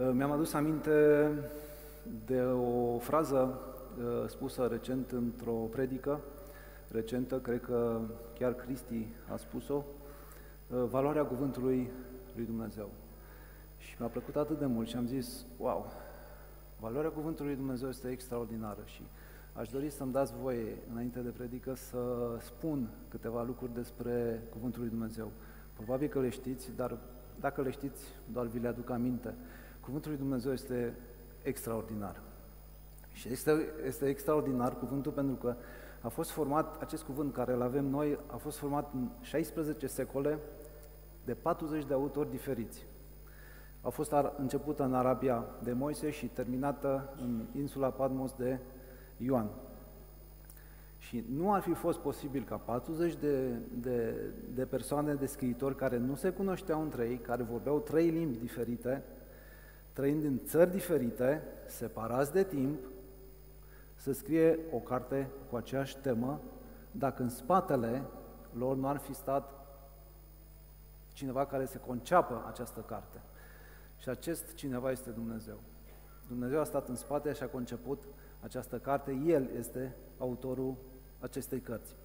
Uh, mi-am adus aminte de o frază uh, spusă recent într-o predică recentă, cred că chiar Cristi a spus-o, uh, valoarea cuvântului lui Dumnezeu. Și mi-a plăcut atât de mult și am zis, wow, valoarea cuvântului lui Dumnezeu este extraordinară și aș dori să-mi dați voie, înainte de predică, să spun câteva lucruri despre cuvântul lui Dumnezeu. Probabil că le știți, dar dacă le știți, doar vi le aduc aminte. Cuvântul lui Dumnezeu este extraordinar. Și este, este extraordinar cuvântul pentru că a fost format, acest cuvânt care îl avem noi, a fost format în 16 secole de 40 de autori diferiți. A fost începută în Arabia de Moise și terminată în insula Patmos de Ioan. Și nu ar fi fost posibil ca 40 de, de, de persoane, de scriitori care nu se cunoșteau între ei, care vorbeau trei limbi diferite, trăind în țări diferite, separați de timp, să scrie o carte cu aceeași temă, dacă în spatele lor nu ar fi stat cineva care se conceapă această carte. Și acest cineva este Dumnezeu. Dumnezeu a stat în spate și a conceput această carte, El este autorul acestei cărți.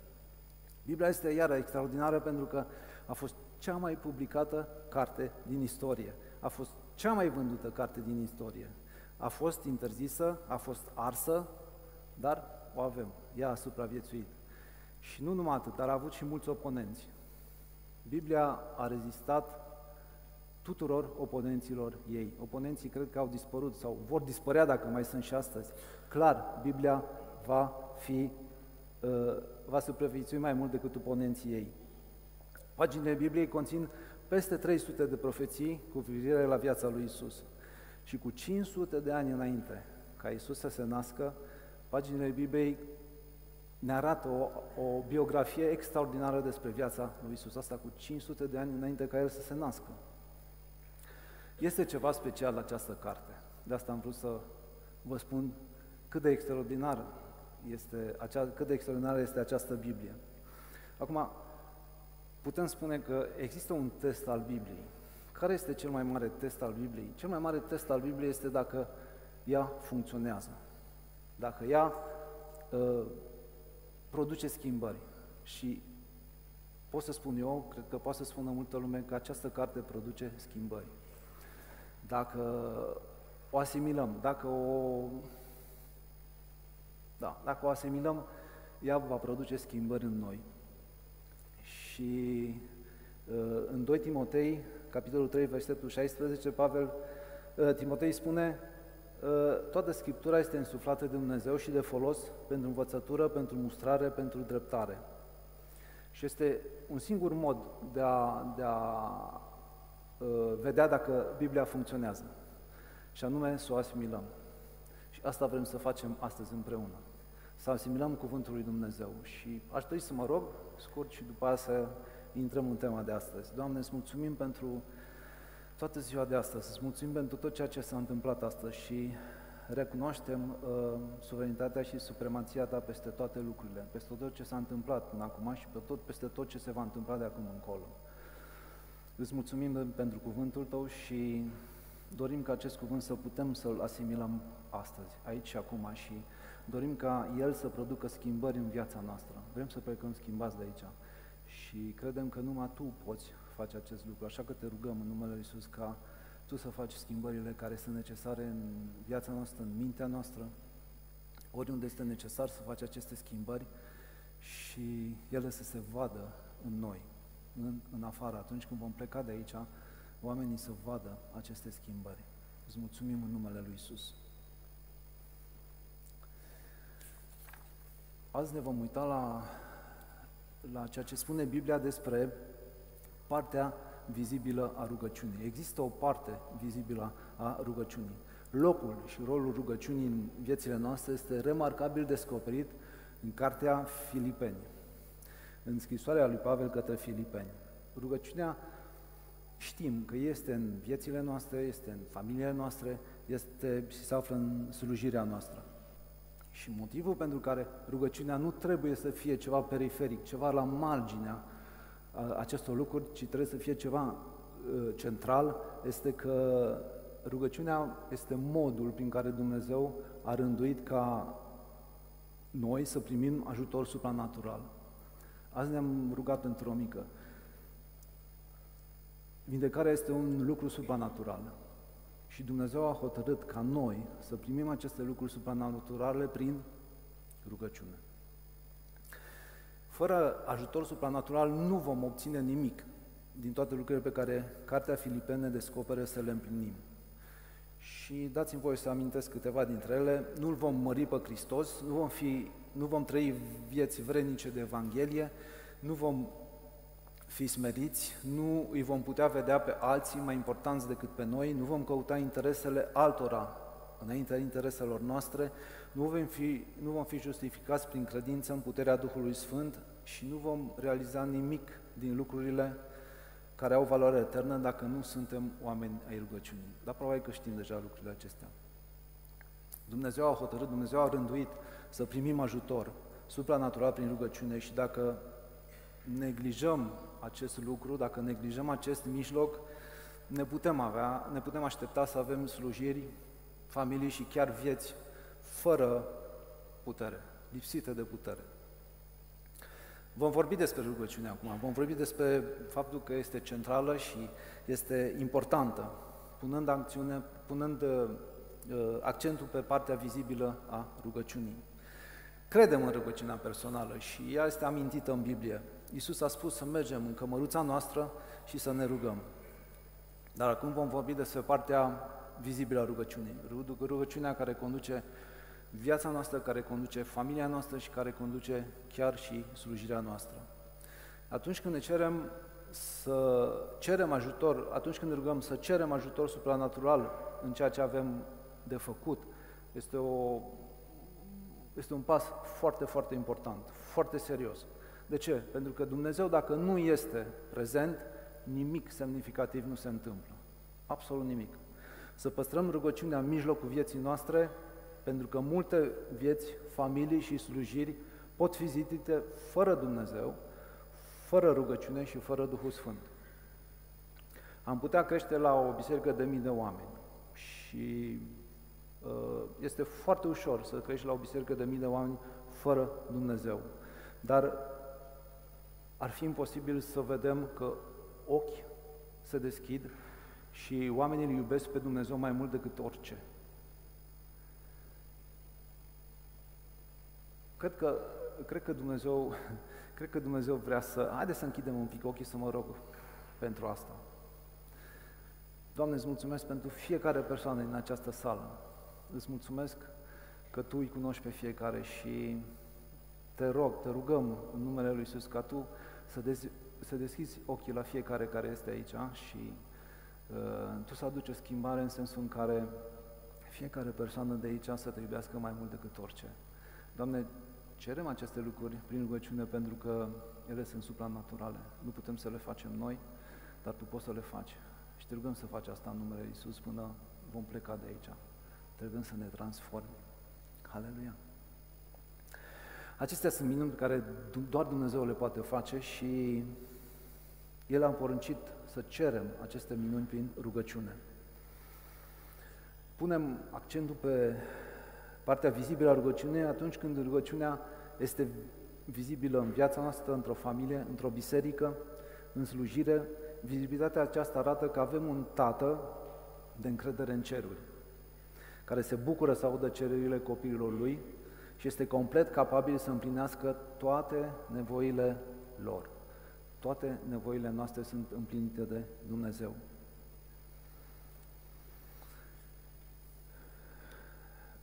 Biblia este iară extraordinară pentru că a fost cea mai publicată carte din istorie. A fost cea mai vândută carte din istorie. A fost interzisă, a fost arsă, dar o avem. Ea a supraviețuit. Și nu numai atât, dar a avut și mulți oponenți. Biblia a rezistat tuturor oponenților ei. Oponenții cred că au dispărut sau vor dispărea dacă mai sunt și astăzi. Clar, Biblia va fi, uh, va supraviețui mai mult decât oponenții ei. Paginile Bibliei conțin peste 300 de profeții cu privire la viața lui Isus. Și cu 500 de ani înainte ca Isus să se nască, paginile Bibliei ne arată o, o biografie extraordinară despre viața lui Isus, asta cu 500 de ani înainte ca El să se nască. Este ceva special această carte, de asta am vrut să vă spun cât de extraordinară este, acea, cât de extraordinară este această Biblie. Acum, putem spune că există un test al Bibliei. Care este cel mai mare test al Bibliei? Cel mai mare test al Bibliei este dacă ea funcționează, dacă ea uh, produce schimbări. Și pot să spun eu, cred că poate să spună multă lume, că această carte produce schimbări. Dacă o asimilăm, dacă o, da, dacă o asimilăm, ea va produce schimbări în noi. Și uh, în 2 Timotei, capitolul 3, versetul 16, Pavel, uh, Timotei spune, uh, toată Scriptura este însuflată de Dumnezeu și de folos pentru învățătură, pentru mustrare, pentru dreptare. Și este un singur mod de a, de a vedea dacă Biblia funcționează, și anume să o asimilăm. Și asta vrem să facem astăzi împreună să asimilăm Cuvântul lui Dumnezeu. Și aș dori să mă rog, scurt, și după aceea să intrăm în tema de astăzi. Doamne, îți mulțumim pentru toată ziua de astăzi, îți mulțumim pentru tot ceea ce s-a întâmplat astăzi și recunoaștem uh, suverenitatea și supremația Ta peste toate lucrurile, peste tot ce s-a întâmplat până acum și pe tot, peste tot ce se va întâmpla de acum încolo. Îți mulțumim pentru cuvântul Tău și dorim ca acest cuvânt să putem să-l asimilăm astăzi, aici și acum și dorim ca El să producă schimbări în viața noastră. Vrem să plecăm schimbați de aici și credem că numai Tu poți face acest lucru, așa că te rugăm în numele Lui Iisus ca Tu să faci schimbările care sunt necesare în viața noastră, în mintea noastră, oriunde este necesar să faci aceste schimbări și ele să se vadă în noi, în, în afară. Atunci când vom pleca de aici, oamenii să vadă aceste schimbări. Îți mulțumim în numele Lui Isus. Azi ne vom uita la, la ceea ce spune Biblia despre partea vizibilă a rugăciunii. Există o parte vizibilă a rugăciunii. Locul și rolul rugăciunii în viețile noastre este remarcabil descoperit în cartea Filipeni, în scrisoarea lui Pavel către Filipeni. Rugăciunea știm că este în viețile noastre, este în familiile noastre, este și se află în slujirea noastră. Și motivul pentru care rugăciunea nu trebuie să fie ceva periferic, ceva la marginea acestor lucruri, ci trebuie să fie ceva central, este că rugăciunea este modul prin care Dumnezeu a rânduit ca noi să primim ajutor supranatural. Azi ne-am rugat într-o mică. Vindecarea este un lucru supranatural. Și Dumnezeu a hotărât ca noi să primim aceste lucruri supranaturale prin rugăciune. Fără ajutor supranatural nu vom obține nimic din toate lucrurile pe care Cartea Filipene descoperă să le împlinim. Și dați-mi voie să amintesc câteva dintre ele. Nu-L vom mări pe Hristos, nu vom, fi, nu vom trăi vieți vrenice de Evanghelie, nu vom fi smeriți, nu îi vom putea vedea pe alții mai importanți decât pe noi, nu vom căuta interesele altora înaintea intereselor noastre, nu vom fi, nu vom fi justificați prin credință în puterea Duhului Sfânt și nu vom realiza nimic din lucrurile care au valoare eternă dacă nu suntem oameni ai rugăciunii. Dar probabil că știm deja lucrurile acestea. Dumnezeu a hotărât, Dumnezeu a rânduit să primim ajutor supranatural prin rugăciune și dacă neglijăm acest lucru, dacă neglijăm acest mijloc, ne putem avea, ne putem aștepta să avem slujiri, familii și chiar vieți fără putere, lipsite de putere. Vom vorbi despre rugăciune acum, vom vorbi despre faptul că este centrală și este importantă, punând, acțiune, punând uh, accentul pe partea vizibilă a rugăciunii. Credem în rugăciunea personală și ea este amintită în Biblie. Iisus a spus să mergem în cămăruța noastră și să ne rugăm. Dar acum vom vorbi despre partea vizibilă a rugăciunii, rugăciunea care conduce viața noastră, care conduce familia noastră și care conduce chiar și slujirea noastră. Atunci când ne cerem să cerem ajutor, atunci când ne rugăm să cerem ajutor supranatural în ceea ce avem de făcut, este, o, este un pas foarte, foarte important, foarte serios. De ce? Pentru că Dumnezeu, dacă nu este prezent, nimic semnificativ nu se întâmplă. Absolut nimic. Să păstrăm rugăciunea în mijlocul vieții noastre pentru că multe vieți, familii și slujiri pot fi zidite fără Dumnezeu, fără rugăciune și fără Duhul Sfânt. Am putea crește la o biserică de mii de oameni și uh, este foarte ușor să crești la o biserică de mii de oameni fără Dumnezeu. Dar ar fi imposibil să vedem că ochi se deschid și oamenii îl iubesc pe Dumnezeu mai mult decât orice. Cred că, cred că Dumnezeu, cred că Dumnezeu vrea să... Haideți să închidem un pic ochii să mă rog pentru asta. Doamne, îți mulțumesc pentru fiecare persoană din această sală. Îți mulțumesc că Tu îi cunoști pe fiecare și te rog, te rugăm în numele Lui Iisus ca Tu să, dezi, să deschizi ochii la fiecare care este aici și uh, Tu să aduci o schimbare în sensul în care fiecare persoană de aici să te iubească mai mult decât orice. Doamne, Cerem aceste lucruri prin rugăciune pentru că ele sunt supranaturale. Nu putem să le facem noi, dar Tu poți să le faci. Și te rugăm să faci asta în numele Iisus până vom pleca de aici. Te rugăm să ne transformi. Haleluia! Acestea sunt minuni pe care doar Dumnezeu le poate face și El a poruncit să cerem aceste minuni prin rugăciune. Punem accentul pe partea vizibilă a rugăciunii atunci când rugăciunea este vizibilă în viața noastră, într-o familie, într-o biserică, în slujire. Vizibilitatea aceasta arată că avem un tată de încredere în ceruri, care se bucură să audă cererile copiilor lui și este complet capabil să împlinească toate nevoile lor. Toate nevoile noastre sunt împlinite de Dumnezeu.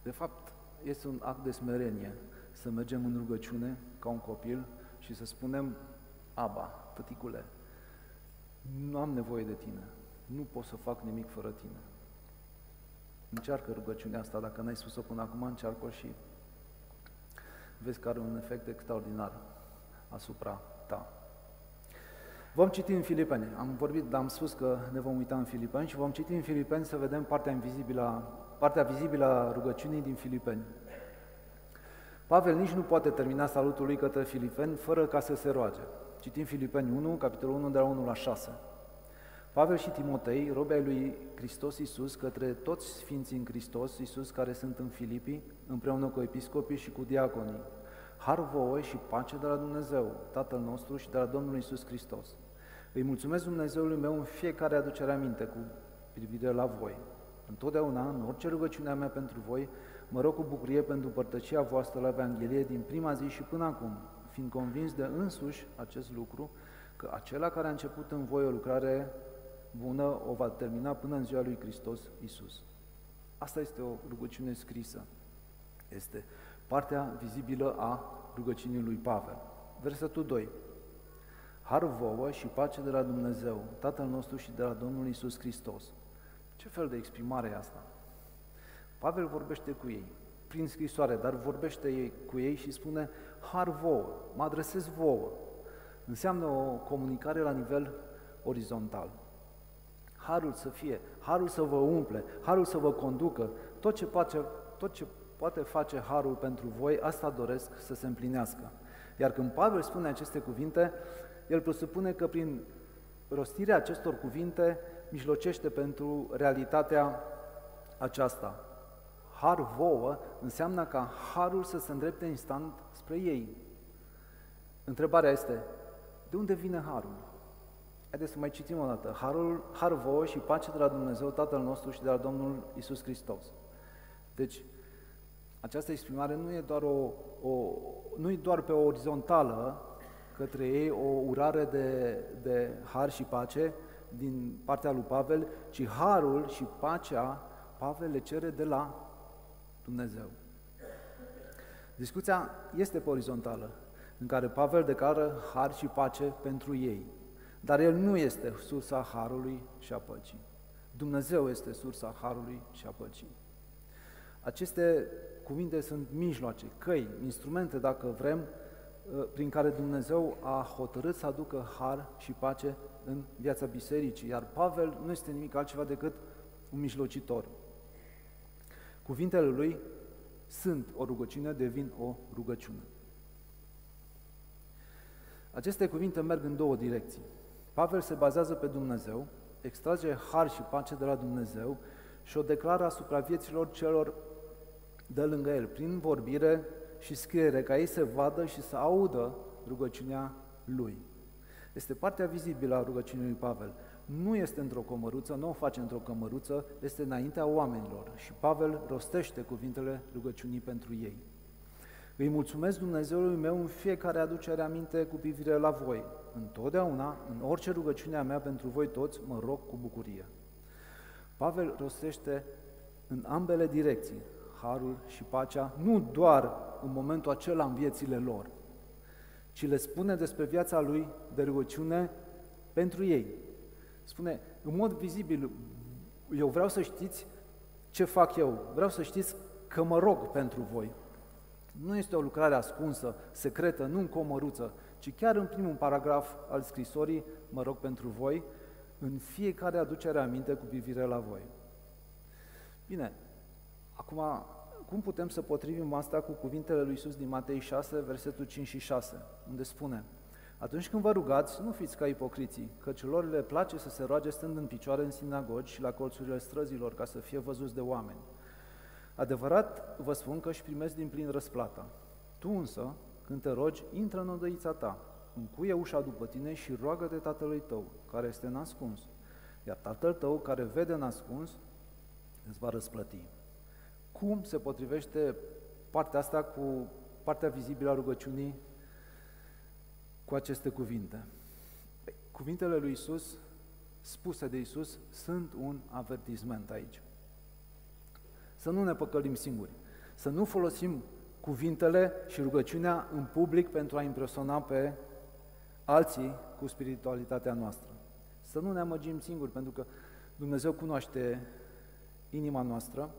De fapt, este un act de smerenie să mergem în rugăciune ca un copil și să spunem, Aba, tăticule, nu am nevoie de tine, nu pot să fac nimic fără tine. Încearcă rugăciunea asta, dacă n-ai spus-o până acum, încearcă și vezi că are un efect extraordinar asupra ta. Vom citi în Filipeni. Am vorbit, am spus că ne vom uita în Filipeni și vom citi în Filipeni să vedem partea invizibilă, partea vizibilă a rugăciunii din Filipeni. Pavel nici nu poate termina salutul lui către Filipeni fără ca să se roage. Citim Filipeni 1, capitolul 1, de la 1 la 6. Pavel și Timotei, robe ai lui Hristos Iisus, către toți sfinții în Hristos Iisus care sunt în Filipii, împreună cu episcopii și cu diaconii. Har vouă și pace de la Dumnezeu, Tatăl nostru și de la Domnul Iisus Hristos. Îi mulțumesc Dumnezeului meu în fiecare aducere aminte cu privire la voi. Întotdeauna, în orice rugăciune a mea pentru voi, mă rog cu bucurie pentru părtăcia voastră la Evanghelie din prima zi și până acum, fiind convins de însuși acest lucru, că acela care a început în voi o lucrare bună o va termina până în ziua lui Hristos Isus. Asta este o rugăciune scrisă. Este partea vizibilă a rugăciunii lui Pavel. Versetul 2. Har vouă și pace de la Dumnezeu, Tatăl nostru și de la Domnul Isus Hristos. Ce fel de exprimare e asta? Pavel vorbește cu ei prin scrisoare, dar vorbește cu ei și spune har vouă, mă adresez vouă. Înseamnă o comunicare la nivel orizontal. Harul să fie, harul să vă umple, harul să vă conducă, tot ce poate, tot ce poate face harul pentru voi, asta doresc să se împlinească. Iar când Pavel spune aceste cuvinte, el presupune că prin rostirea acestor cuvinte mijlocește pentru realitatea aceasta. Har vouă înseamnă ca harul să se îndrepte instant spre ei. Întrebarea este, de unde vine harul? Haideți să mai citim o dată. Harul, har vouă și pace de la Dumnezeu Tatăl nostru și de la Domnul Isus Hristos. Deci, această exprimare nu e doar, o, o, nu e doar pe o orizontală către ei, o urare de, de har și pace din partea lui Pavel, ci harul și pacea Pavel le cere de la Dumnezeu. Discuția este pe orizontală, în care Pavel declară har și pace pentru ei. Dar el nu este sursa harului și a păcii. Dumnezeu este sursa harului și a păcii. Aceste cuvinte sunt mijloace, căi, instrumente, dacă vrem, ă, prin care Dumnezeu a hotărât să aducă har și pace în viața bisericii, iar Pavel nu este nimic altceva decât un mijlocitor. Cuvintele lui sunt o rugăciune, devin o rugăciune. Aceste cuvinte merg în două direcții. Pavel se bazează pe Dumnezeu, extrage har și pace de la Dumnezeu și o declară asupra vieților celor de lângă el, prin vorbire și scriere, ca ei să vadă și să audă rugăciunea lui. Este partea vizibilă a rugăciunii lui Pavel. Nu este într-o comăruță, nu o face într-o cămăruță, este înaintea oamenilor și Pavel rostește cuvintele rugăciunii pentru ei. Îi mulțumesc Dumnezeului meu în fiecare aducere aminte cu privire la voi. Întotdeauna, în orice rugăciune a mea pentru voi toți, mă rog cu bucurie. Pavel rostește în ambele direcții, harul și pacea, nu doar în momentul acela în viețile lor, ci le spune despre viața lui de rugăciune pentru ei. Spune, în mod vizibil, eu vreau să știți ce fac eu, vreau să știți că mă rog pentru voi. Nu este o lucrare ascunsă, secretă, nu în comăruță, ci chiar în primul paragraf al scrisorii, mă rog pentru voi, în fiecare aducere aminte cu privire la voi. Bine, acum, cum putem să potrivim asta cu cuvintele lui Iisus din Matei 6, versetul 5 și 6, unde spune Atunci când vă rugați, nu fiți ca ipocriții, căci lor le place să se roage stând în picioare în sinagogi și la colțurile străzilor, ca să fie văzuți de oameni. Adevărat vă spun că își primesc din plin răsplata. Tu însă, când te rogi, intră în odăița ta, încuie ușa după tine și roagă-te tatălui tău, care este nascuns. Iar tatăl tău, care vede nascuns, îți va răsplăti. Cum se potrivește partea asta cu partea vizibilă a rugăciunii cu aceste cuvinte? Păi, cuvintele lui Isus, spuse de Isus, sunt un avertisment aici. Să nu ne păcălim singuri, să nu folosim cuvintele și rugăciunea în public pentru a impresiona pe alții cu spiritualitatea noastră. Să nu ne amăgim singuri, pentru că Dumnezeu cunoaște inima noastră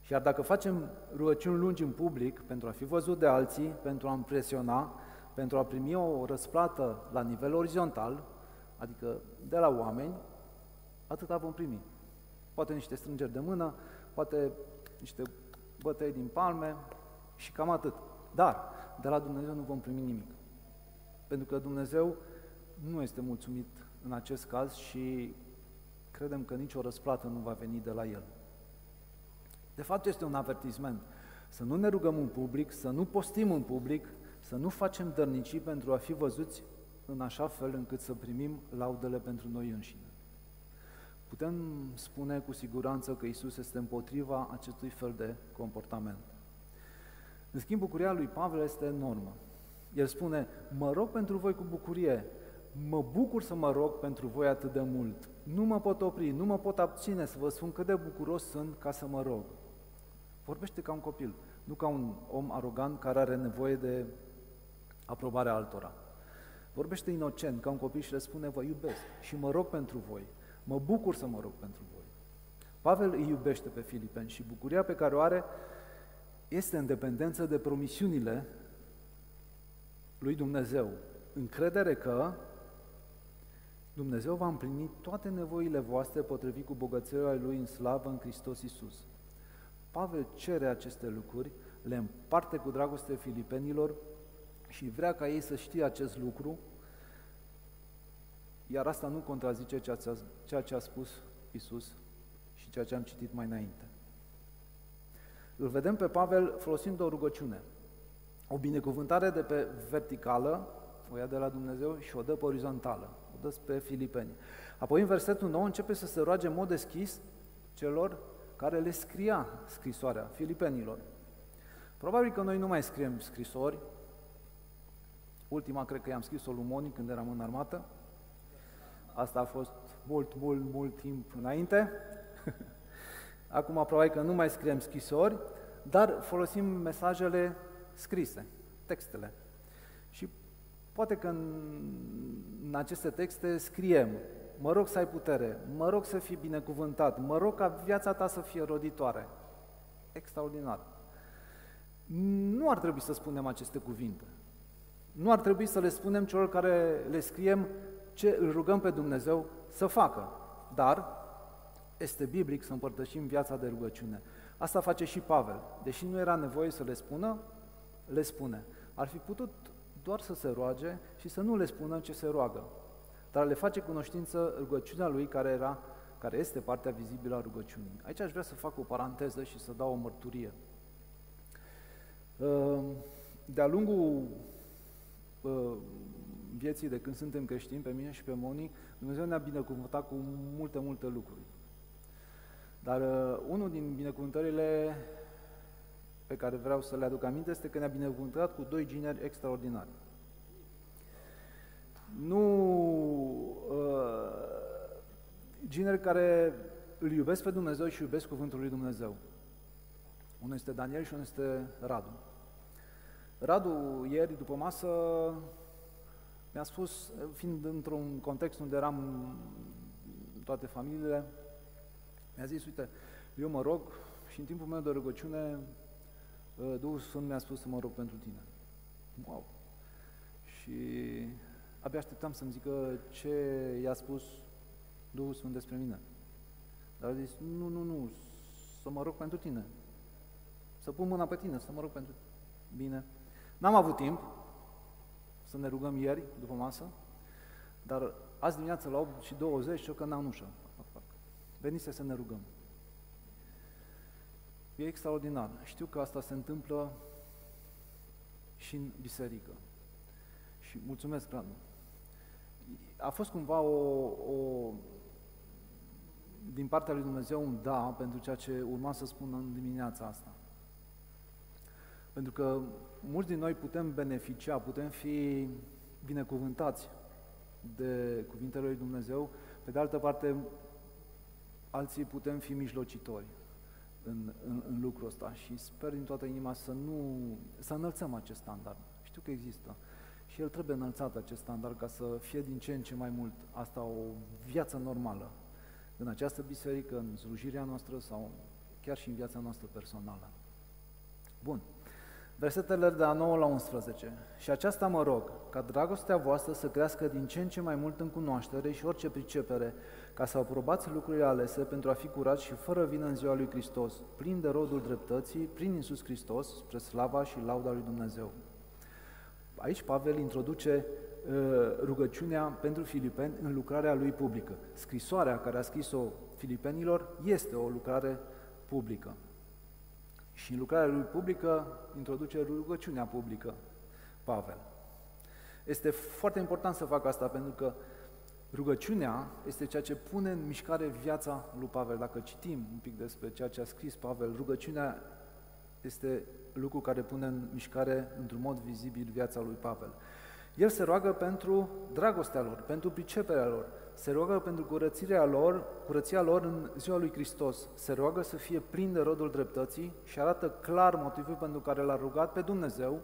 și iar dacă facem rugăciuni lungi în public pentru a fi văzut de alții, pentru a impresiona, pentru a primi o răsplată la nivel orizontal, adică de la oameni, atâta vom primi. Poate niște strângeri de mână, poate niște bătăi din palme și cam atât. Dar de la Dumnezeu nu vom primi nimic. Pentru că Dumnezeu nu este mulțumit în acest caz și credem că nicio răsplată nu va veni de la El. De fapt, este un avertisment. Să nu ne rugăm în public, să nu postim în public, să nu facem dărnicii pentru a fi văzuți în așa fel încât să primim laudele pentru noi înșine. Putem spune cu siguranță că Isus este împotriva acestui fel de comportament. În schimb, bucuria lui Pavel este enormă. El spune, mă rog pentru voi cu bucurie, mă bucur să mă rog pentru voi atât de mult. Nu mă pot opri, nu mă pot abține să vă spun cât de bucuros sunt ca să mă rog. Vorbește ca un copil, nu ca un om arogant care are nevoie de aprobarea altora. Vorbește inocent, ca un copil și le spune, vă iubesc și mă rog pentru voi, mă bucur să mă rog pentru voi. Pavel îi iubește pe filipeni și bucuria pe care o are este în dependență de promisiunile lui Dumnezeu. Încredere că Dumnezeu va împlini toate nevoile voastre potrivit cu bogăția Lui în slavă în Hristos Iisus. Pavel cere aceste lucruri, le împarte cu dragoste filipenilor și vrea ca ei să știe acest lucru, iar asta nu contrazice ceea ce a spus Isus și ceea ce am citit mai înainte. Îl vedem pe Pavel folosind o rugăciune, o binecuvântare de pe verticală, o ia de la Dumnezeu și o dă pe orizontală, o dă pe filipeni. Apoi în versetul 9 începe să se roage în mod deschis celor care le scria scrisoarea filipenilor. Probabil că noi nu mai scriem scrisori, ultima cred că i-am scris-o lui Moni când eram în armată, asta a fost mult, mult, mult timp înainte, acum probabil că nu mai scriem scrisori, dar folosim mesajele scrise, textele. Și poate că în, în aceste texte scriem mă rog să ai putere, mă rog să fii binecuvântat, mă rog ca viața ta să fie roditoare. Extraordinar. Nu ar trebui să spunem aceste cuvinte. Nu ar trebui să le spunem celor care le scriem ce îl rugăm pe Dumnezeu să facă. Dar este biblic să împărtășim viața de rugăciune. Asta face și Pavel. Deși nu era nevoie să le spună, le spune. Ar fi putut doar să se roage și să nu le spună ce se roagă dar le face cunoștință rugăciunea lui care, era, care este partea vizibilă a rugăciunii. Aici aș vrea să fac o paranteză și să dau o mărturie. Ă, de-a lungul ă, vieții de când suntem creștini, pe mine și pe Moni, Dumnezeu ne-a binecuvântat cu multe, multe lucruri. Dar uh, unul din binecuvântările pe care vreau să le aduc aminte este că ne-a binecuvântat cu doi gineri extraordinari nu uh, gineri care îl iubesc pe Dumnezeu și iubesc cuvântul lui Dumnezeu. Unul este Daniel și unul este Radu. Radu, ieri, după masă, mi-a spus, fiind într-un context unde eram toate familiile, mi-a zis, uite, eu mă rog și în timpul meu de rugăciune uh, Duhul Sfânt mi-a spus să mă rog pentru tine. Wow! Și abia așteptam să-mi zică ce i-a spus Duhul Sfânt despre mine. Dar a zis, nu, nu, nu, să mă rog pentru tine. Să pun mâna pe tine, să mă rog pentru bine. N-am avut timp să ne rugăm ieri, după masă, dar azi dimineață la 8 și 20 eu că n-am ușă. Venise să ne rugăm. E extraordinar. Știu că asta se întâmplă și în biserică. Și mulțumesc, Radu a fost cumva o, o, din partea lui Dumnezeu un da pentru ceea ce urma să spun în dimineața asta. Pentru că mulți din noi putem beneficia, putem fi binecuvântați de cuvintele lui Dumnezeu, pe de altă parte, alții putem fi mijlocitori în, în, în lucrul ăsta și sper din toată inima să nu, să înălțăm acest standard. Știu că există. Și el trebuie înălțat acest standard ca să fie din ce în ce mai mult asta o viață normală în această biserică, în slujirea noastră sau chiar și în viața noastră personală. Bun. Versetele de la 9 la 11. Și aceasta mă rog, ca dragostea voastră să crească din ce în ce mai mult în cunoaștere și orice pricepere, ca să aprobați lucrurile alese pentru a fi curați și fără vină în ziua lui Hristos, plin de rodul dreptății, prin Iisus Hristos, spre slava și lauda lui Dumnezeu. Aici Pavel introduce rugăciunea pentru filipeni în lucrarea lui publică. Scrisoarea care a scris-o filipenilor este o lucrare publică. Și în lucrarea lui publică introduce rugăciunea publică, Pavel. Este foarte important să fac asta pentru că rugăciunea este ceea ce pune în mișcare viața lui Pavel. Dacă citim un pic despre ceea ce a scris Pavel, rugăciunea este lucru care pune în mișcare într-un mod vizibil viața lui Pavel. El se roagă pentru dragostea lor, pentru priceperea lor, se roagă pentru curățirea lor, curăția lor în ziua lui Hristos, se roagă să fie plin de rodul dreptății și arată clar motivul pentru care l-a rugat pe Dumnezeu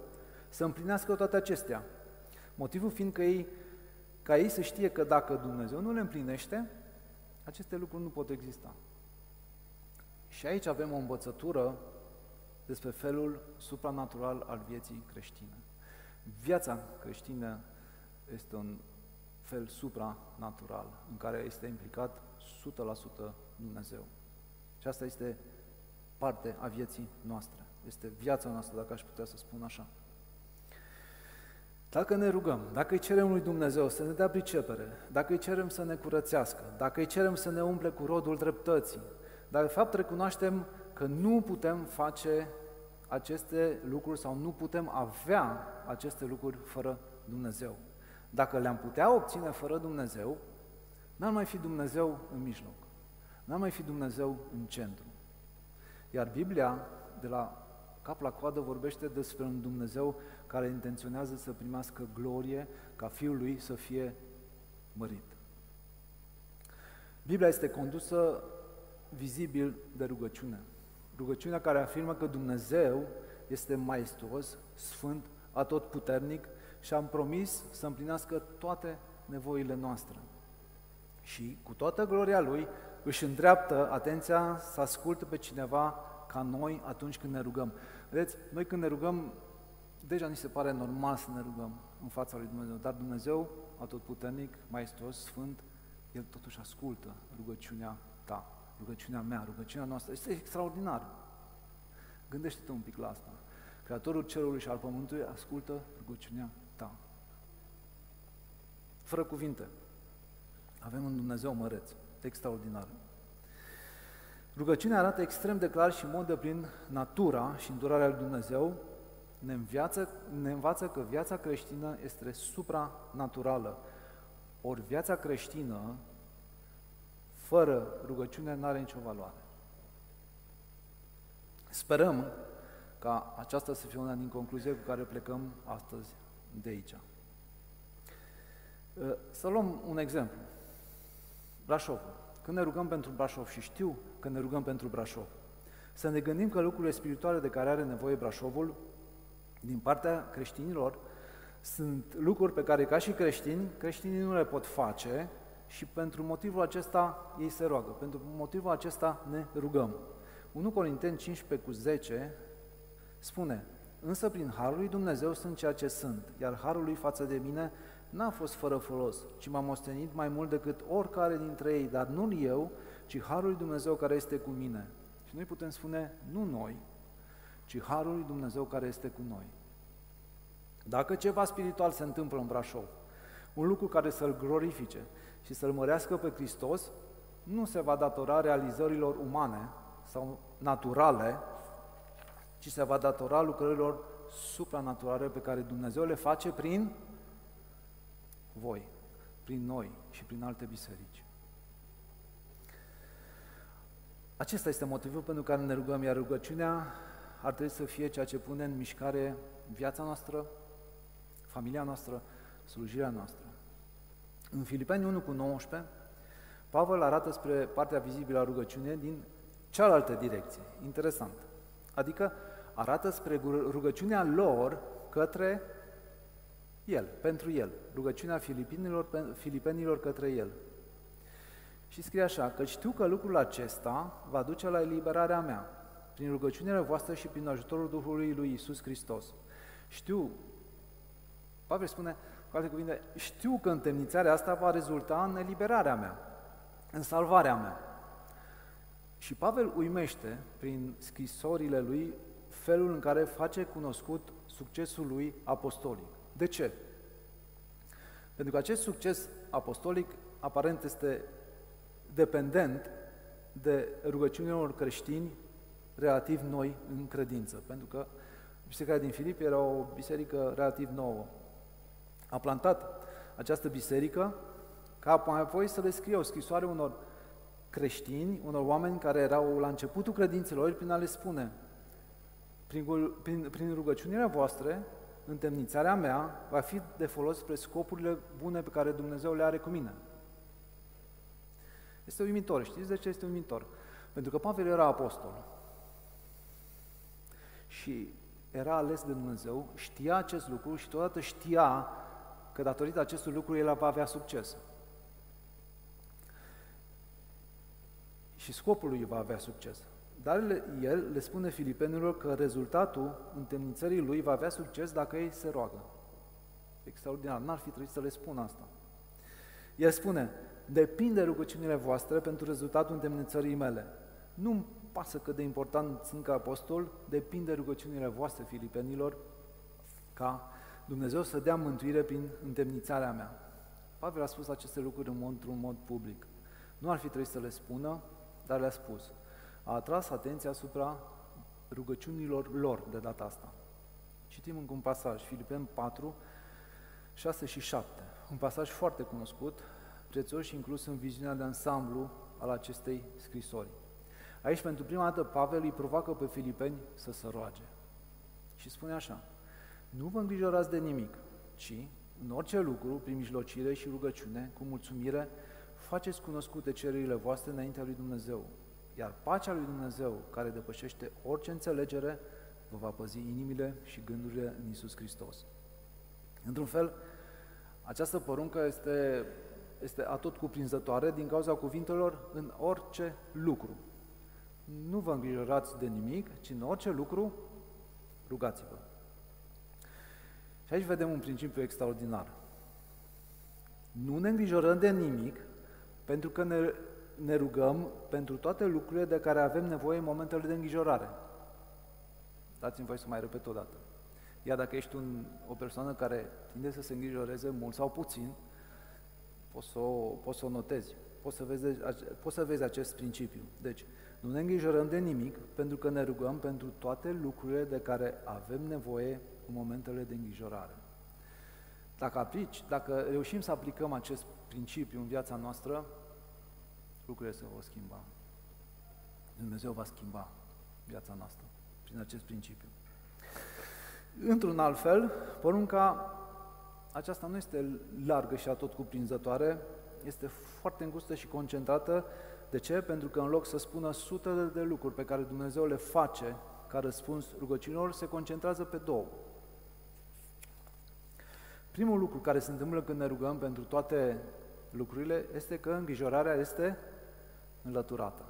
să împlinească toate acestea. Motivul fiind că ei, ca ei să știe că dacă Dumnezeu nu le împlinește, aceste lucruri nu pot exista. Și aici avem o învățătură despre felul supranatural al vieții creștine. Viața creștină este un fel supranatural în care este implicat 100% Dumnezeu. Și asta este parte a vieții noastre. Este viața noastră, dacă aș putea să spun așa. Dacă ne rugăm, dacă îi cerem lui Dumnezeu să ne dea pricepere, dacă îi cerem să ne curățească, dacă îi cerem să ne umple cu rodul dreptății, dar de fapt recunoaștem că nu putem face aceste lucruri sau nu putem avea aceste lucruri fără Dumnezeu. Dacă le-am putea obține fără Dumnezeu, n-ar mai fi Dumnezeu în mijloc, n-ar mai fi Dumnezeu în centru. Iar Biblia, de la cap la coadă, vorbește despre un Dumnezeu care intenționează să primească glorie, ca Fiul Lui să fie mărit. Biblia este condusă vizibil de rugăciune. Rugăciunea care afirmă că Dumnezeu este maestos, sfânt, atotputernic și am promis să împlinească toate nevoile noastre. Și cu toată gloria Lui își îndreaptă atenția să asculte pe cineva ca noi atunci când ne rugăm. Vedeți, noi când ne rugăm, deja ni se pare normal să ne rugăm în fața lui Dumnezeu, dar Dumnezeu, atotputernic, maestos, sfânt, El totuși ascultă rugăciunea ta, rugăciunea mea, rugăciunea noastră. Este extraordinar. Gândește-te un pic la asta. Creatorul cerului și al pământului ascultă rugăciunea ta. Fără cuvinte. Avem un Dumnezeu măreț, extraordinar. Rugăciunea arată extrem de clar și în mod de plin natura și îndurarea lui Dumnezeu, ne, înviață, ne învață că viața creștină este supranaturală. Ori viața creștină, fără rugăciune, nu are nicio valoare. Sperăm ca aceasta să fie una din concluzie cu care plecăm astăzi de aici. Ă, să luăm un exemplu. Brașov. Când ne rugăm pentru Brașov și știu că ne rugăm pentru Brașov, să ne gândim că lucrurile spirituale de care are nevoie Brașovul, din partea creștinilor, sunt lucruri pe care, ca și creștini, creștinii nu le pot face și pentru motivul acesta ei se roagă. Pentru motivul acesta ne rugăm. 1 Corinteni 15 cu 10 spune, însă prin Harul lui Dumnezeu sunt ceea ce sunt, iar Harul lui față de mine n-a fost fără folos, ci m-a mostenit mai mult decât oricare dintre ei, dar nu eu, ci Harul lui Dumnezeu care este cu mine. Și noi putem spune, nu noi, ci Harul lui Dumnezeu care este cu noi. Dacă ceva spiritual se întâmplă în Brașov, un lucru care să-L glorifice și să-L mărească pe Hristos, nu se va datora realizărilor umane sau naturale, ci se va datora lucrărilor supranaturale pe care Dumnezeu le face prin voi, prin noi și prin alte biserici. Acesta este motivul pentru care ne rugăm, iar rugăciunea ar trebui să fie ceea ce pune în mișcare viața noastră, familia noastră, slujirea noastră. În Filipeni 1 cu 19, Pavel arată spre partea vizibilă a rugăciunii din cealaltă direcție. Interesant. Adică arată spre rugăciunea lor către el, pentru el. Rugăciunea filipinilor, filipenilor către el. Și scrie așa, că știu că lucrul acesta va duce la eliberarea mea, prin rugăciunile voastre și prin ajutorul Duhului lui Isus Hristos. Știu, Pavel spune, cu alte cuvinte, știu că întemnițarea asta va rezulta în eliberarea mea, în salvarea mea. Și Pavel uimește, prin scrisorile lui, felul în care face cunoscut succesul lui apostolic. De ce? Pentru că acest succes apostolic aparent este dependent de rugăciunile unor creștini relativ noi în credință, pentru că biserica din Filip era o biserică relativ nouă. A plantat această biserică ca mai apoi să le scrie o scrisoare unor creștini, unor oameni care erau la începutul credințelor, prin a le spune, prin, prin, prin rugăciunile voastre, întemnițarea mea va fi de folos spre scopurile bune pe care Dumnezeu le are cu mine. Este uimitor. Știți de ce este uimitor? Pentru că Pavel era apostol. Și era ales de Dumnezeu, știa acest lucru și totodată știa că datorită acestui lucru el va avea succes. Și scopul lui va avea succes. Dar el le spune filipenilor că rezultatul întemnițării lui va avea succes dacă ei se roagă. Extraordinar, n-ar fi trebuit să le spun asta. El spune, depinde rugăciunile voastre pentru rezultatul întemnițării mele. Nu-mi pasă cât de important sunt ca apostol, depinde rugăciunile voastre, filipenilor, ca Dumnezeu să dea mântuire prin întemnițarea mea. Pavel a spus aceste lucruri în mod, într-un mod public. Nu ar fi trebuit să le spună, dar le-a spus. A atras atenția asupra rugăciunilor lor de data asta. Citim încă un pasaj, Filipeni 4, 6 și 7. Un pasaj foarte cunoscut, prețios și inclus în viziunea de ansamblu al acestei scrisori. Aici, pentru prima dată, Pavel îi provoacă pe filipeni să se roage. Și spune așa, nu vă îngrijorați de nimic, ci, în orice lucru, prin mijlocire și rugăciune, cu mulțumire, faceți cunoscute cererile voastre înaintea lui Dumnezeu. Iar pacea lui Dumnezeu, care depășește orice înțelegere, vă va păzi inimile și gândurile în Isus Hristos. Într-un fel, această poruncă este, este atot cuprinzătoare din cauza cuvintelor în orice lucru. Nu vă îngrijorați de nimic, ci în orice lucru rugați-vă. Și aici vedem un principiu extraordinar. Nu ne îngrijorăm de nimic, pentru că ne, ne rugăm pentru toate lucrurile de care avem nevoie în momentele de îngrijorare. Dați-mi voi să mai repet o dată. Iar dacă ești un, o persoană care tinde să se îngrijoreze mult sau puțin, poți să o, poți să o notezi, poți să, vezi, poți să vezi acest principiu. Deci, nu ne îngrijorăm de nimic, pentru că ne rugăm pentru toate lucrurile de care avem nevoie în momentele de îngrijorare. Dacă, aplici, dacă reușim să aplicăm acest principiu în viața noastră, lucrurile se vor schimba. Dumnezeu va schimba viața noastră prin acest principiu. Într-un alt fel, porunca aceasta nu este largă și atot cuprinzătoare, este foarte îngustă și concentrată. De ce? Pentru că în loc să spună sute de lucruri pe care Dumnezeu le face ca răspuns rugăciunilor, se concentrează pe două. Primul lucru care se întâmplă când ne rugăm pentru toate lucrurile este că îngrijorarea este înlăturată.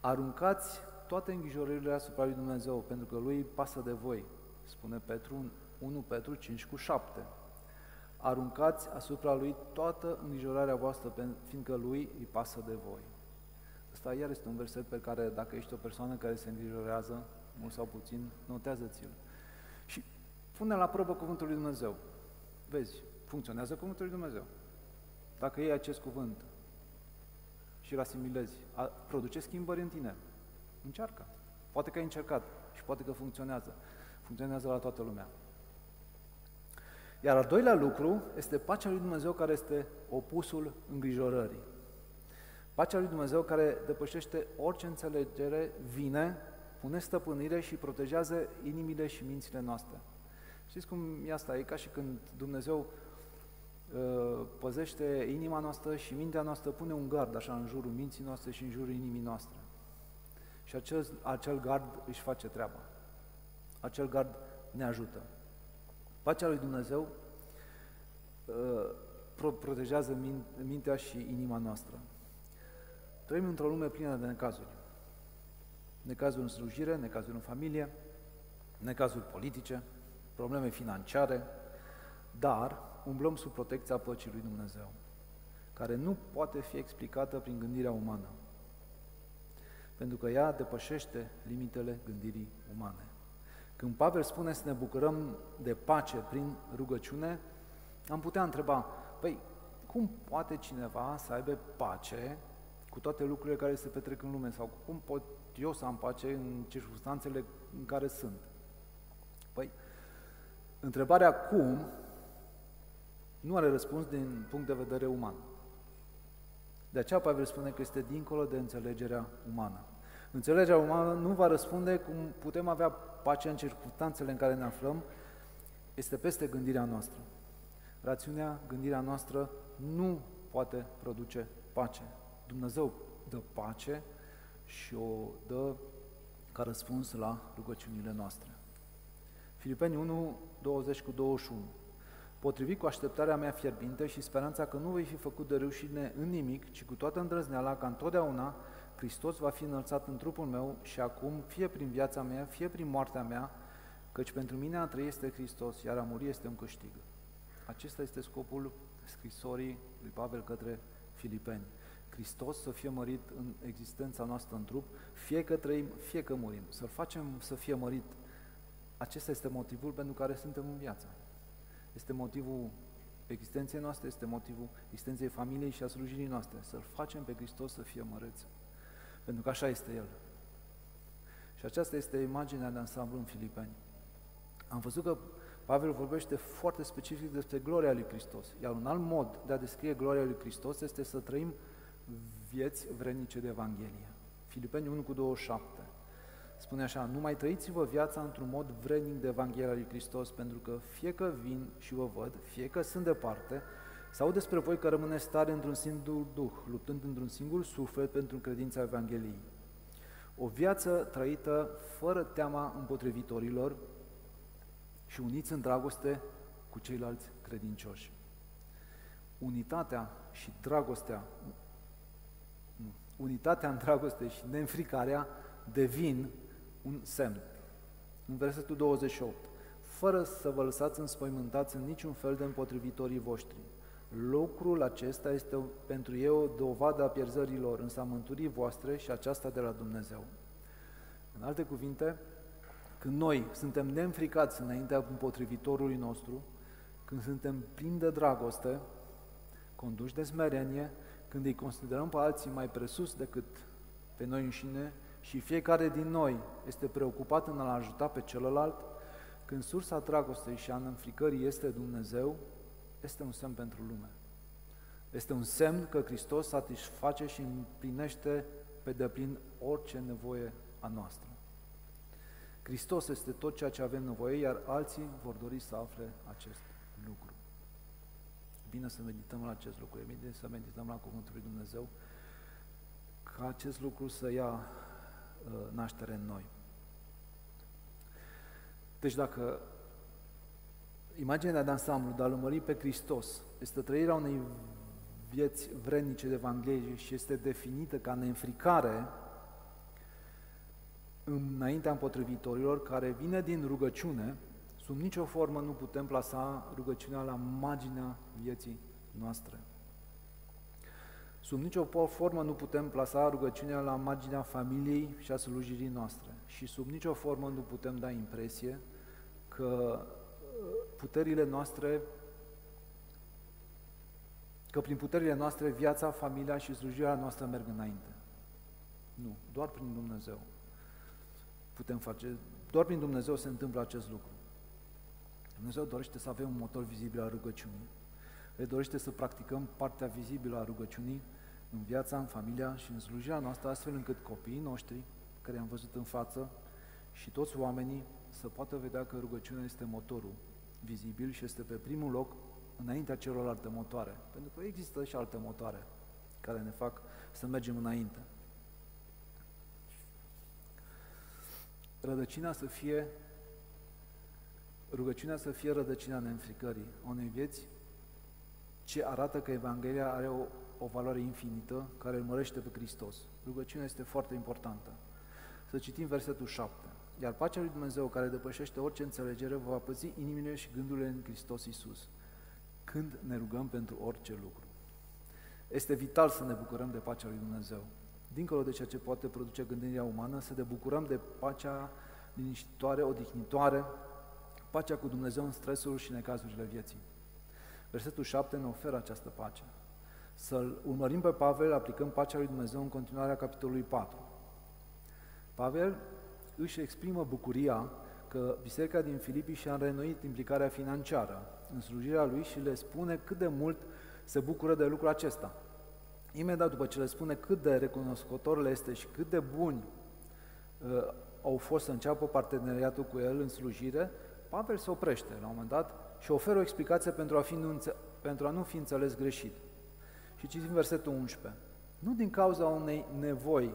Aruncați toate îngrijorările asupra lui Dumnezeu, pentru că lui pasă de voi, spune Petru 1 Petru 5 cu 7. Aruncați asupra lui toată îngrijorarea voastră, fiindcă lui îi pasă de voi. Ăsta iar este un verset pe care, dacă ești o persoană care se îngrijorează, mult sau puțin, notează-ți-l. Și pune la probă cuvântul lui Dumnezeu. Vezi, funcționează cuvântul lui Dumnezeu. Dacă iei acest cuvânt și îl asimilezi, produce schimbări în tine. Încearcă. Poate că ai încercat și poate că funcționează. Funcționează la toată lumea. Iar al doilea lucru este pacea lui Dumnezeu care este opusul îngrijorării. Pacea lui Dumnezeu care depășește orice înțelegere, vine, pune stăpânire și protejează inimile și mințile noastre. Știți cum e asta? E ca și când Dumnezeu uh, păzește inima noastră și mintea noastră pune un gard așa în jurul minții noastre și în jurul inimii noastre. Și acel, acel gard își face treaba. Acel gard ne ajută. Pacea lui Dumnezeu uh, protejează mintea și inima noastră. Trăim într-o lume plină de necazuri. Necazuri în slujire, necazuri în familie, necazuri politice, probleme financiare, dar umblăm sub protecția păcii lui Dumnezeu, care nu poate fi explicată prin gândirea umană, pentru că ea depășește limitele gândirii umane. Când Pavel spune să ne bucurăm de pace prin rugăciune, Am putea întreba, păi, cum poate cineva să aibă pace cu toate lucrurile care se petrec în lume sau cum pot eu să am pace în circunstanțele în care sunt? Păi, întrebarea cum nu are răspuns din punct de vedere uman. De aceea Pavel spune că este dincolo de înțelegerea umană. Înțelegerea umană nu va răspunde cum putem avea pace în circunstanțele în care ne aflăm, este peste gândirea noastră. Rațiunea, gândirea noastră nu poate produce pace. Dumnezeu dă pace și o dă ca răspuns la rugăciunile noastre. Filipeni 1, 20 cu 21 potrivit cu așteptarea mea fierbinte și speranța că nu voi fi făcut de rușine în nimic, ci cu toată îndrăzneala ca întotdeauna Hristos va fi înălțat în trupul meu și acum, fie prin viața mea, fie prin moartea mea, căci pentru mine a trăi este Hristos, iar a muri este un câștig. Acesta este scopul scrisorii lui Pavel către Filipeni. Hristos să fie mărit în existența noastră în trup, fie că trăim, fie că murim. Să-L facem să fie mărit. Acesta este motivul pentru care suntem în viață. Este motivul existenței noastre, este motivul existenței familiei și a slujirii noastre. Să-L facem pe Hristos să fie măreț. Pentru că așa este El. Și aceasta este imaginea de ansamblu în Filipeni. Am văzut că Pavel vorbește foarte specific despre gloria lui Hristos. Iar un alt mod de a descrie gloria lui Hristos este să trăim vieți vrednice de Evanghelie. Filipeni 1 cu 27. Spune așa, nu mai trăiți-vă viața într-un mod vrednic de Evanghelia lui Hristos, pentru că fie că vin și vă văd, fie că sunt departe, sau despre voi că rămâneți tare într-un singur duh, luptând într-un singur suflet pentru credința Evangheliei. O viață trăită fără teama împotrivitorilor și uniți în dragoste cu ceilalți credincioși. Unitatea și dragostea, unitatea în dragoste și neînfricarea devin un semn. În versetul 28, fără să vă lăsați înspăimântați în niciun fel de împotrivitorii voștri. Lucrul acesta este pentru ei o dovadă a pierzărilor, însă a mânturii voastre și aceasta de la Dumnezeu. În alte cuvinte, când noi suntem neînfricați înaintea împotrivitorului nostru, când suntem plini de dragoste, conduși de smerenie, când îi considerăm pe alții mai presus decât pe noi înșine și fiecare din noi este preocupat în a-L ajuta pe celălalt, când sursa dragostei și a înfricării este Dumnezeu, este un semn pentru lume. Este un semn că Hristos satisface și împlinește pe deplin orice nevoie a noastră. Hristos este tot ceea ce avem nevoie, iar alții vor dori să afle acest lucru. Bine să medităm la acest lucru, e bine să medităm la Cuvântul lui Dumnezeu, ca acest lucru să ia Uh, naștere în noi. Deci dacă imaginea de ansamblu de a urmări pe Hristos este trăirea unei vieți vrednice de Evanghelie și este definită ca neînfricare înaintea împotrivitorilor, care vine din rugăciune, sub nicio formă nu putem plasa rugăciunea la marginea vieții noastre. Sub nicio formă nu putem plasa rugăciunea la marginea familiei și a slujirii noastre și sub nicio formă nu putem da impresie că uh, puterile noastre, că prin puterile noastre viața, familia și slujirea noastră merg înainte. Nu, doar prin Dumnezeu putem face, doar prin Dumnezeu se întâmplă acest lucru. Dumnezeu dorește să avem un motor vizibil al rugăciunii. El dorește să practicăm partea vizibilă a rugăciunii în viața, în familia și în slujirea noastră, astfel încât copiii noștri, care am văzut în față, și toți oamenii să poată vedea că rugăciunea este motorul vizibil și este pe primul loc înaintea celorlalte motoare. Pentru că există și alte motoare care ne fac să mergem înainte. Rădăcina să fie, rugăciunea să fie rădăcina neînfricării unei vieți ce arată că Evanghelia are o o valoare infinită care îl mărește pe Hristos. Rugăciunea este foarte importantă. Să citim versetul 7. Iar pacea lui Dumnezeu, care depășește orice înțelegere, va păzi inimile și gândurile în Hristos Iisus, când ne rugăm pentru orice lucru. Este vital să ne bucurăm de pacea lui Dumnezeu. Dincolo de ceea ce poate produce gândirea umană, să ne bucurăm de pacea liniștitoare, odihnitoare, pacea cu Dumnezeu în stresul și necazurile vieții. Versetul 7 ne oferă această pace. Să-l urmărim pe Pavel, aplicăm pacea lui Dumnezeu în continuarea capitolului 4. Pavel își exprimă bucuria că biserica din Filipii și-a înrenoit implicarea financiară în slujirea lui și le spune cât de mult se bucură de lucrul acesta. Imediat după ce le spune cât de recunoscător le este și cât de buni uh, au fost să înceapă parteneriatul cu el în slujire, Pavel se oprește la un moment dat și oferă o explicație pentru a, fi nu, pentru a nu fi înțeles greșit. Și citim versetul 11. Nu din cauza unei nevoi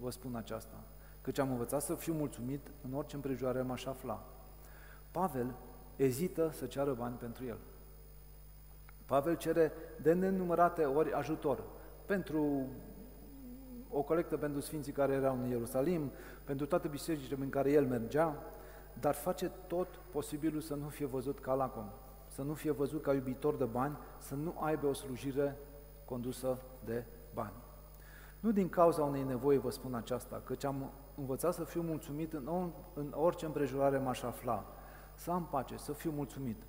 vă spun aceasta, căci am învățat să fiu mulțumit în orice împrejurare m-aș afla. Pavel ezită să ceară bani pentru el. Pavel cere de nenumărate ori ajutor pentru o colectă pentru sfinții care erau în Ierusalim, pentru toate bisericile în care el mergea, dar face tot posibilul să nu fie văzut ca lacom, să nu fie văzut ca iubitor de bani, să nu aibă o slujire condusă de bani. Nu din cauza unei nevoi vă spun aceasta, căci am învățat să fiu mulțumit în, în orice împrejurare m-aș afla, să am pace, să fiu mulțumit.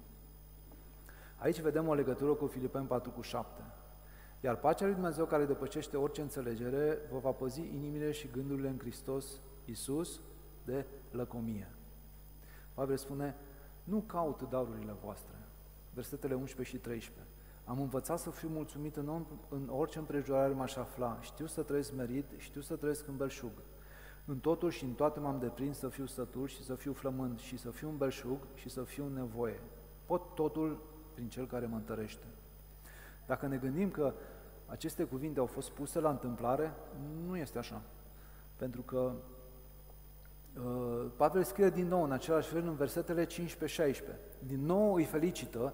Aici vedem o legătură cu Filipeni 4 cu 7. Iar pacea lui Dumnezeu care depășește orice înțelegere vă va păzi inimile și gândurile în Hristos Iisus de lăcomie. Pavel spune, nu caut darurile voastre. Versetele 11 și 13. Am învățat să fiu mulțumit în, în orice împrejurare m-aș afla. Știu să trăiesc merit, știu să trăiesc în belșug. În totul și în toate m-am deprins să fiu sătul și să fiu flămând și să fiu în belșug și să fiu în nevoie. Pot totul prin Cel care mă întărește. Dacă ne gândim că aceste cuvinte au fost puse la întâmplare, nu este așa. Pentru că uh, Pavel scrie din nou în același fel în versetele 15-16. Din nou îi felicită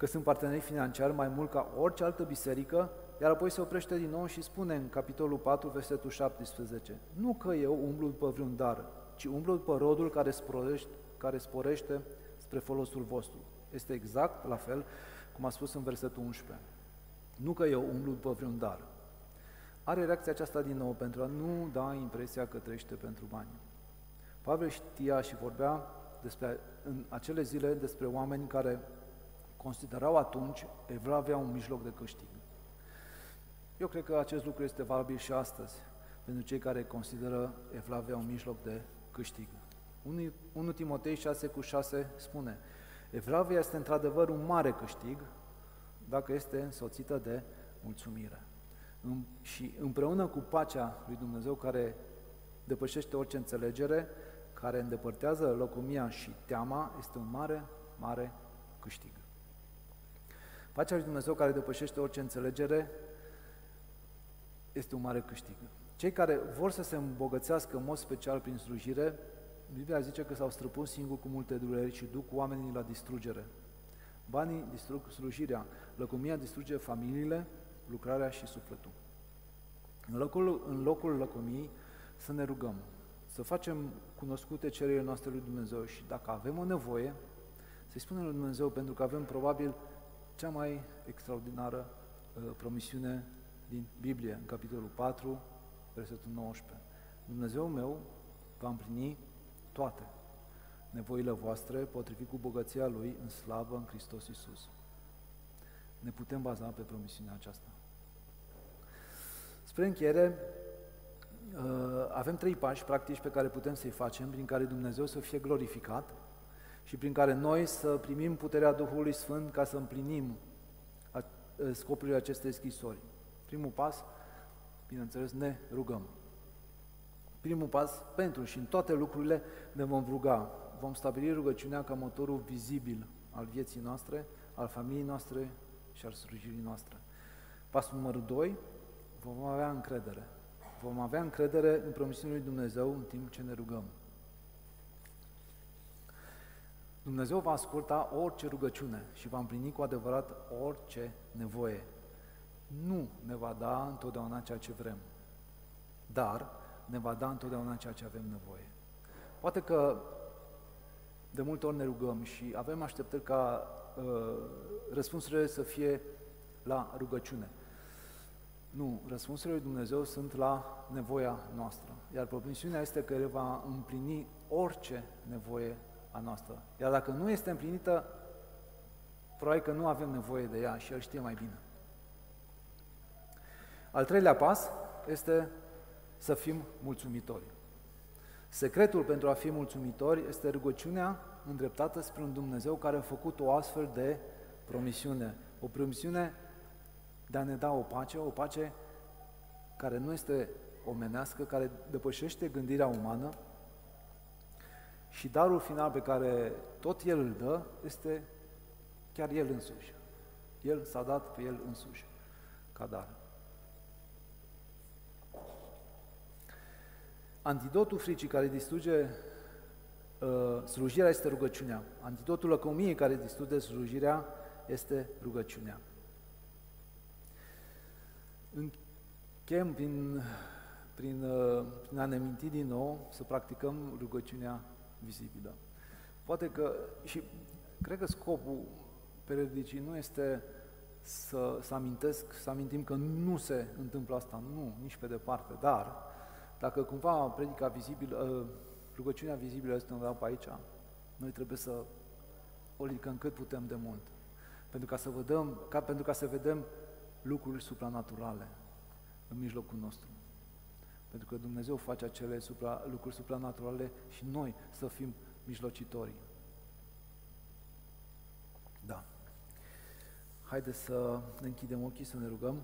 că sunt parteneri financiari mai mult ca orice altă biserică, iar apoi se oprește din nou și spune în capitolul 4, versetul 17, nu că eu umblu după vreun dar, ci umblu după rodul care sporește, care sporește spre folosul vostru. Este exact la fel cum a spus în versetul 11. Nu că eu umblu după vreun dar. Are reacția aceasta din nou pentru a nu da impresia că trăiește pentru bani. Pavel știa și vorbea despre, în acele zile despre oameni care considerau atunci evlavia un mijloc de câștig. Eu cred că acest lucru este valabil și astăzi, pentru cei care consideră evlavia un mijloc de câștig. 1 Timotei 6 cu 6 spune, Evlavia este într-adevăr un mare câștig dacă este însoțită de mulțumire. Și împreună cu pacea lui Dumnezeu care depășește orice înțelegere, care îndepărtează locomia și teama, este un mare, mare câștig. Pacea lui Dumnezeu care depășește orice înțelegere este un mare câștig. Cei care vor să se îmbogățească în mod special prin slujire, Biblia zice că s-au străpus singur cu multe dureri și duc oamenii la distrugere. Banii distrug slujirea, lăcomia distruge familiile, lucrarea și sufletul. În locul, în locul lăcomiei să ne rugăm, să facem cunoscute cererile noastre lui Dumnezeu și dacă avem o nevoie, să-i spunem lui Dumnezeu pentru că avem probabil cea mai extraordinară uh, promisiune din Biblie, în capitolul 4, versetul 19. Dumnezeu meu va împlini toate nevoile voastre potrivit cu bogăția Lui în slavă în Hristos Iisus. Ne putem baza pe promisiunea aceasta. Spre încheiere, uh, avem trei pași practici pe care putem să-i facem, prin care Dumnezeu să fie glorificat și prin care noi să primim puterea Duhului Sfânt ca să împlinim scopurile acestei scrisori. Primul pas, bineînțeles, ne rugăm. Primul pas pentru și în toate lucrurile ne vom ruga. Vom stabili rugăciunea ca motorul vizibil al vieții noastre, al familiei noastre și al slujirii noastre. Pasul numărul 2, vom avea încredere. Vom avea încredere în promisiunea lui Dumnezeu în timp ce ne rugăm. Dumnezeu va asculta orice rugăciune și va împlini cu adevărat orice nevoie. Nu ne va da întotdeauna ceea ce vrem, dar ne va da întotdeauna ceea ce avem nevoie. Poate că de multe ori ne rugăm și avem așteptări ca uh, răspunsurile să fie la rugăciune. Nu, răspunsurile lui Dumnezeu sunt la nevoia noastră. Iar promisiunea este că El va împlini orice nevoie a noastră. Iar dacă nu este împlinită, Probabil că nu avem nevoie de ea și El știe mai bine. Al treilea pas este să fim mulțumitori. Secretul pentru a fi mulțumitori este rugăciunea îndreptată spre un Dumnezeu care a făcut o astfel de promisiune. O promisiune de a ne da o pace, o pace care nu este omenească, care depășește gândirea umană și darul final pe care tot El îl dă este chiar El însuși. El s-a dat pe El însuși ca dar. Antidotul fricii care distruge uh, slujirea este rugăciunea. Antidotul lăcomiei care distruge slujirea este rugăciunea. Închem prin, prin, uh, prin a ne minti din nou să practicăm rugăciunea vizibilă. Poate că, și cred că scopul periodicii nu este să, să amintesc, să amintim că nu se întâmplă asta, nu, nici pe departe, dar dacă cumva predica vizibilă, ă, rugăciunea vizibilă este undeva pe aici, noi trebuie să o ridicăm cât putem de mult. Pentru ca să vedem, ca, pentru ca să vedem lucruri supranaturale în mijlocul nostru. Pentru că Dumnezeu face acele supra, lucruri supranaturale și noi să fim mijlocitorii. Da. Haideți să ne închidem ochii, să ne rugăm.